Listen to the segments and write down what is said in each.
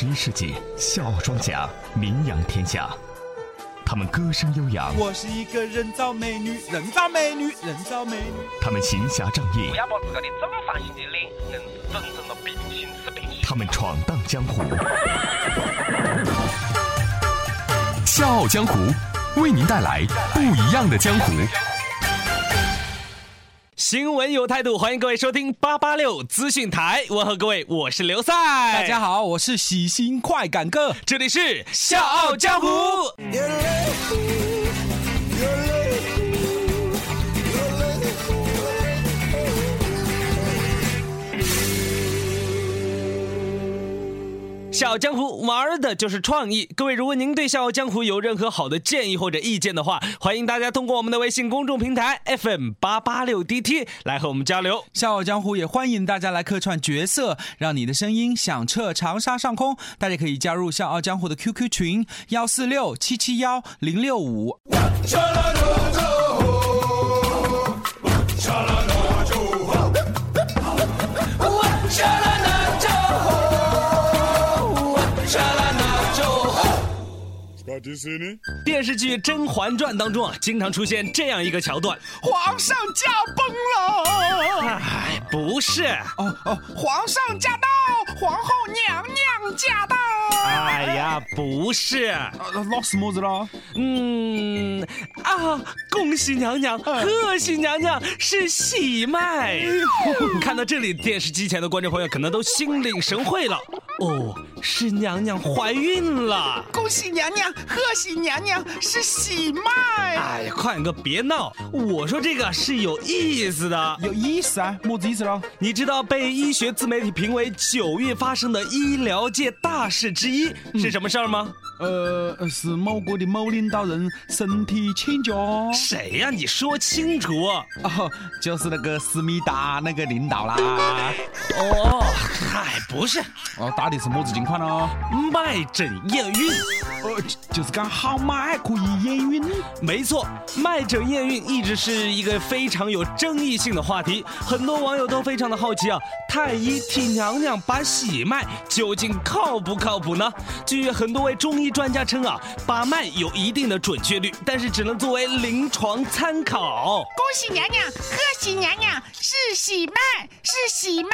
十一世纪，笑傲庄家名扬天下。他们歌声悠扬，我是一个人造美女，人造美女，人造美女。他们行侠仗义不，要把自个的正方形的脸硬是整成了平行四边形。他们闯荡江湖。笑傲江湖，为您带来不一样的江湖。新闻有态度，欢迎各位收听八八六资讯台。问候各位，我是刘赛。大家好，我是喜新快感哥。这里是笑傲江湖。笑傲江湖玩的就是创意。各位，如果您对笑傲江湖有任何好的建议或者意见的话，欢迎大家通过我们的微信公众平台 FM 八八六 DT 来和我们交流。笑傲江湖也欢迎大家来客串角色，让你的声音响彻长沙上空。大家可以加入笑傲江湖的 QQ 群幺四六七七幺零六五。电视剧《甄嬛传》当中啊，经常出现这样一个桥段。皇上驾崩了！哎，不是，哦哦，皇上驾到，皇后娘娘驾到。哎呀，不是，啊，老师么子了？嗯啊，恭喜娘娘，贺喜娘娘，是喜脉。看到这里，电视机前的观众朋友可能都心领神会了。哦，是娘娘怀孕了。恭喜娘娘，贺喜娘娘，是喜脉。哎呀，快哥别闹！我说这个是有意思的。有意思啊，么子意思了？你知道被医学自媒体评为九月发生的医疗界大事之一是什么事儿吗？呃，是某国的某领导人身体欠佳。谁呀、你说清楚。哦，就是那个思密达那个领导啦。哦，嗨，不是，哦，到底是么子情况呢？脉诊验孕。呃，就就是讲好脉可以验孕。没错，脉诊验孕一直是一个非常有争议性的话题，很多网友都非常的好奇啊，太医替娘娘把喜脉究竟靠不靠谱呢？据很多位中医专家称啊，把脉有一定的准确率，但是只能作为临床参考。恭喜娘娘，贺喜娘娘，是喜脉，是喜脉。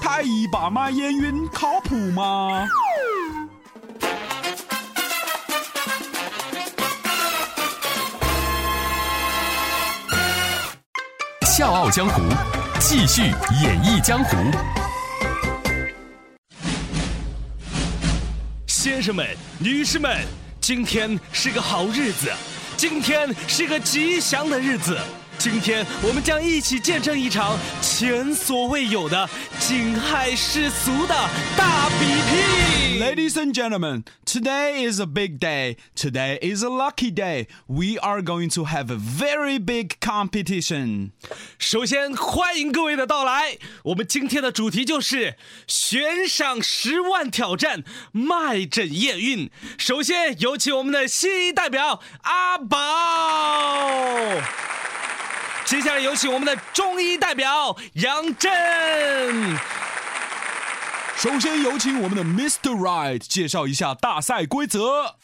太医把脉验孕靠谱吗？傲江湖，继续演绎江湖。先生们、女士们，今天是个好日子，今天是个吉祥的日子。今天我们将一起见证一场前所未有的惊骇世俗的大比拼。Ladies and gentlemen, today is a big day. Today is a lucky day. We are going to have a very big competition. 首先欢迎各位的到来，我们今天的主题就是悬赏十万挑战脉诊验孕。首先有请我们的新一代表阿宝。接下来有请我们的中医代表杨震。首先有请我们的 Mr. Right 介绍一下大赛规则。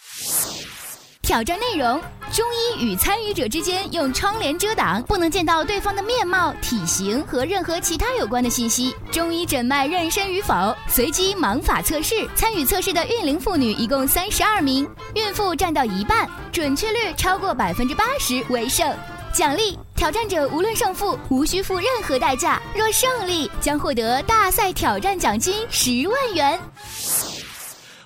挑战内容：中医与参与者之间用窗帘遮挡，不能见到对方的面貌、体型和任何其他有关的信息。中医诊脉妊娠与否，随机盲法测试。参与测试的孕龄妇女一共三十二名，孕妇占到一半，准确率超过百分之八十为胜。奖励：挑战者无论胜负，无需付任何代价。若胜利，将获得大赛挑战奖金十万元。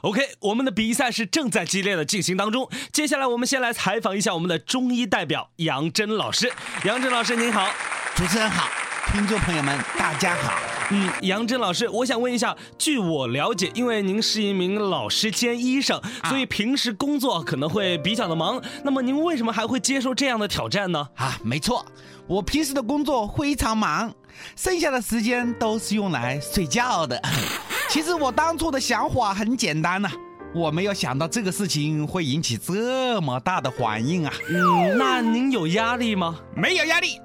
OK，我们的比赛是正在激烈的进行当中。接下来我们先来采访一下我们的中医代表杨真老师。杨真老师您好。主持人好，听众朋友们大家好。嗯，杨真老师，我想问一下，据我了解，因为您是一名老师兼医生，所以平时工作可能会比较的忙。那么您为什么还会接受这样的挑战呢？啊，没错，我平时的工作非常忙，剩下的时间都是用来睡觉的。其实我当初的想法很简单呐、我没有想到这个事情会引起这么大的反应啊！嗯，那您有压力吗？没有压力，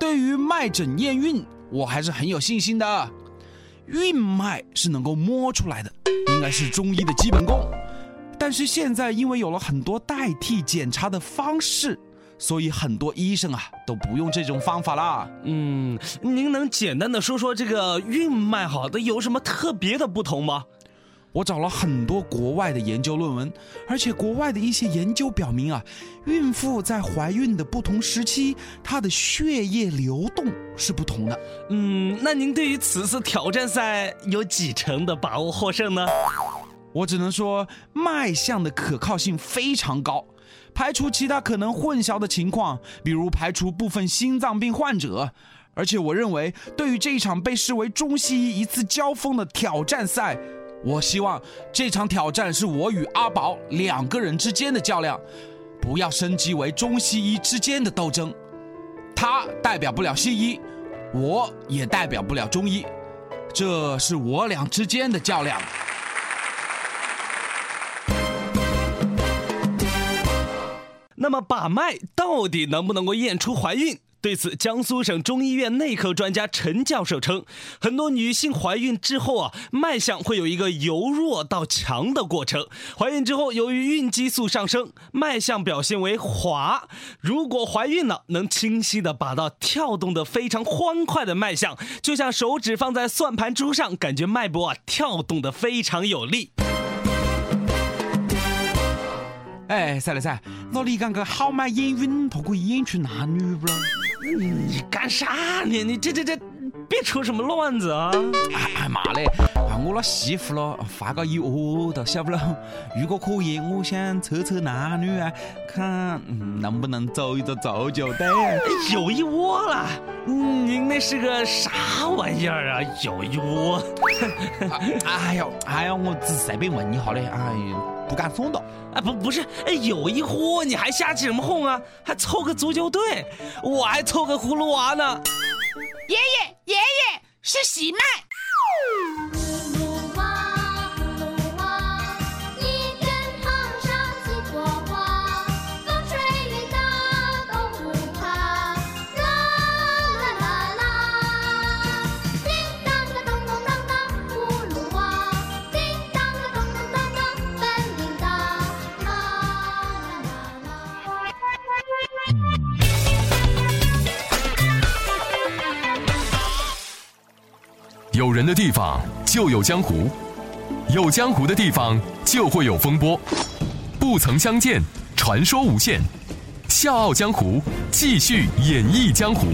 对于脉诊验孕，我还是很有信心的。孕脉是能够摸出来的，应该是中医的基本功。但是现在因为有了很多代替检查的方式，所以很多医生啊都不用这种方法啦。嗯，您能简单的说说这个孕脉好的有什么特别的不同吗？我找了很多国外的研究论文，而且国外的一些研究表明啊，孕妇在怀孕的不同时期，她的血液流动是不同的。嗯，那您对于此次挑战赛有几成的把握获胜呢？我只能说，脉象的可靠性非常高，排除其他可能混淆的情况，比如排除部分心脏病患者。而且我认为，对于这一场被视为中西医一次交锋的挑战赛。我希望这场挑战是我与阿宝两个人之间的较量，不要升级为中西医之间的斗争。他代表不了西医，我也代表不了中医，这是我俩之间的较量。那么把脉到底能不能够验出怀孕？对此，江苏省中医院内科专家陈教授称，很多女性怀孕之后啊，脉象会有一个由弱到强的过程。怀孕之后，由于孕激素上升，脉象表现为滑。如果怀孕了，能清晰的把到跳动的非常欢快的脉象，就像手指放在算盘珠上，感觉脉搏啊跳动的非常有力。哎，赛了赛，那你讲个好脉验孕，它可以验出男女不？你干啥呢？你这这这，别出什么乱子啊！哎哎妈嘞！啊，我那媳妇咯，发个一窝都晓不咯？如果可以，我想测测男女啊，看能不能走一个走就对。有一窝了，您那是个啥玩意儿啊？有一窝？哎呦哎呦，我只随便问一下嘞，哎呦。不干松的，哎不不是，哎有一户你还瞎起什么哄啊？还凑个足球队，我还凑个葫芦娃呢。爷爷爷爷是喜脉。有人的地方就有江湖，有江湖的地方就会有风波。不曾相见，传说无限。笑傲江湖，继续演绎江湖。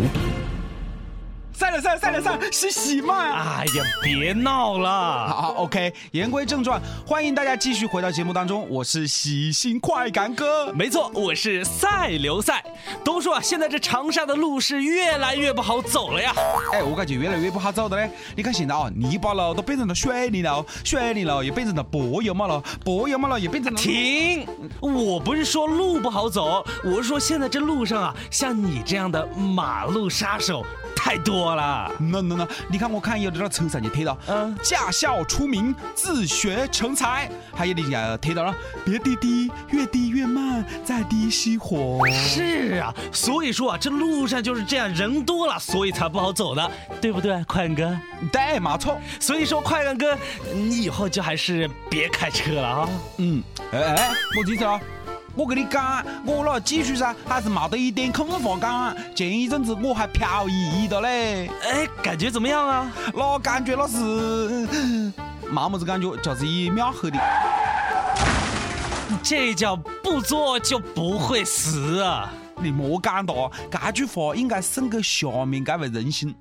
赛了赛赛了赛，是喜脉啊！哎呀，别闹了。好，OK，言归正传，欢迎大家继续回到节目当中。我是喜新快感哥，没错，我是赛刘赛。都说啊，现在这长沙的路是越来越不好走了呀。哎，我感觉越来越不好走的嘞。你看现在啊，泥巴路都变成了水泥路，水泥路也变成了柏油马路，柏油马路又变成了……停！我不是说路不好走，我是说现在这路上啊，像你这样的马路杀手。太多了，那那那，你看我看有的那车上就贴到，嗯，驾校出名，自学成才，还有的要贴到了，别滴滴，越滴越慢，再滴熄火。是啊，所以说啊，这路上就是这样，人多了，所以才不好走的，对不对，快感哥？对，没错。所以说，快感哥，你以后就还是别开车了啊。嗯，哎哎，莫急着了。我跟你讲，我那技术噻还是没得一点空话讲。前一阵子我还漂移的嘞，哎，感觉怎么样啊？那感觉那是 没么子感觉，就是一秒黑的。这叫不做就不会死啊！你莫讲哒，这句话应该送给下面这位仁兄。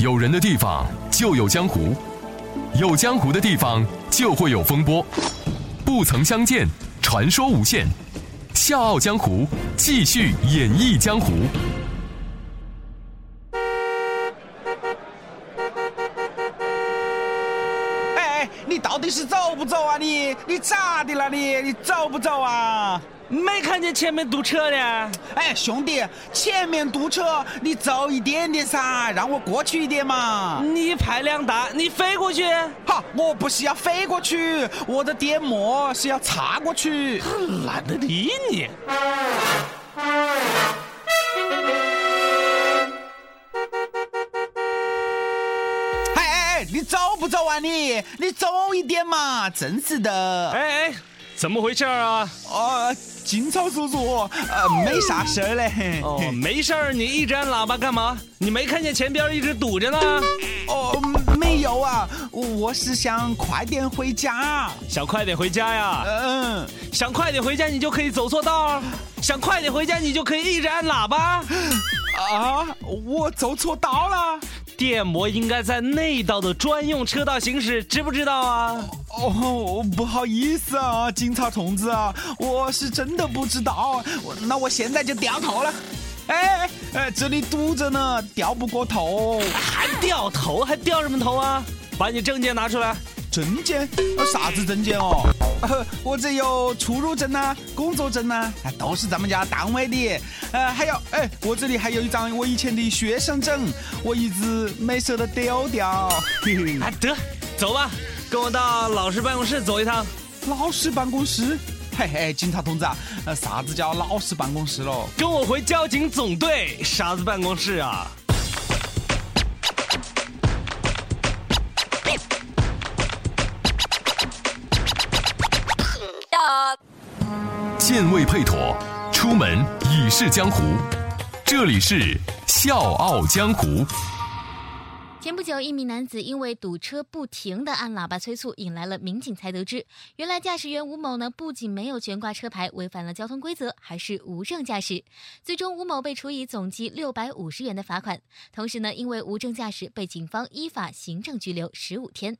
有人的地方就有江湖，有江湖的地方就会有风波。不曾相见，传说无限。笑傲江湖，继续演绎江湖。你是走不走啊你？你咋的了你？你走不走啊？没看见前面堵车呢？哎，兄弟，前面堵车，你走一点点噻，让我过去一点嘛。你排量大，你飞过去。哈，我不是要飞过去，我的电摩是要擦过去。懒得理你。不走啊你？你走一点嘛，真是的。哎哎，怎么回事啊？哦，警察叔叔，呃，没啥事儿嘞。哦，没事儿，你一直按喇叭干嘛？你没看见前边一直堵着呢？哦，没有啊，我是想快点回家。想快点回家呀？嗯，想快点回家，你就可以走错道；想快点回家，你就可以一直按喇叭。啊，我走错道了。电摩应该在内道的专用车道行驶，知不知道啊？哦，不好意思啊，警察同志啊，我是真的不知道。我那我现在就掉头了。哎哎，这里堵着呢，掉不过头。还掉头？还掉什么头啊？把你证件拿出来。证件？啥子证件哦？我这有出入证呐，工作证呐，都是咱们家单位的。呃，还有，哎，我这里还有一张我以前的学生证，我一直没舍得丢掉。嘿嘿，啊，得，走吧，跟我到老师办公室走一趟。老师办公室？嘿嘿，警察同志啊，呃，啥子叫老师办公室喽？跟我回交警总队，啥子办公室啊？剑未配妥，出门已是江湖。这里是笑傲江湖。前不久，一名男子因为堵车不停的按喇叭催促，引来了民警才得知，原来驾驶员吴某呢不仅没有悬挂车牌，违反了交通规则，还是无证驾驶。最终，吴某被处以总计六百五十元的罚款，同时呢，因为无证驾驶被警方依法行政拘留十五天。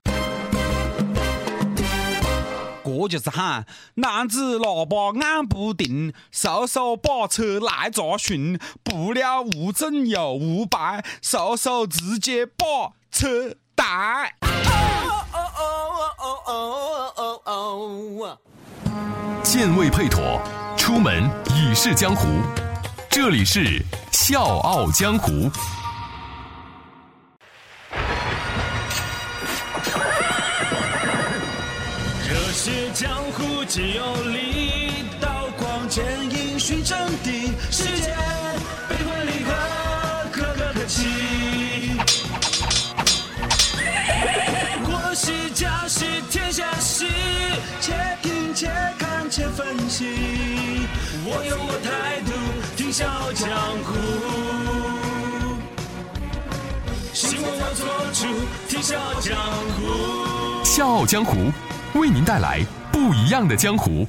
我就是喊男子喇叭按不定，叔叔把车来查询，不料无证又无牌，叔叔直接把车带。剑未配妥，出门已是江湖。这里是笑傲江湖。只有力，刀光剑影寻真谛，世间悲欢离合，可歌可泣。我系家系天下事，且听且看且分析。我有我态度，听笑傲江湖。希望我做主，听笑傲江湖。笑傲江湖为您带来不一样的江湖。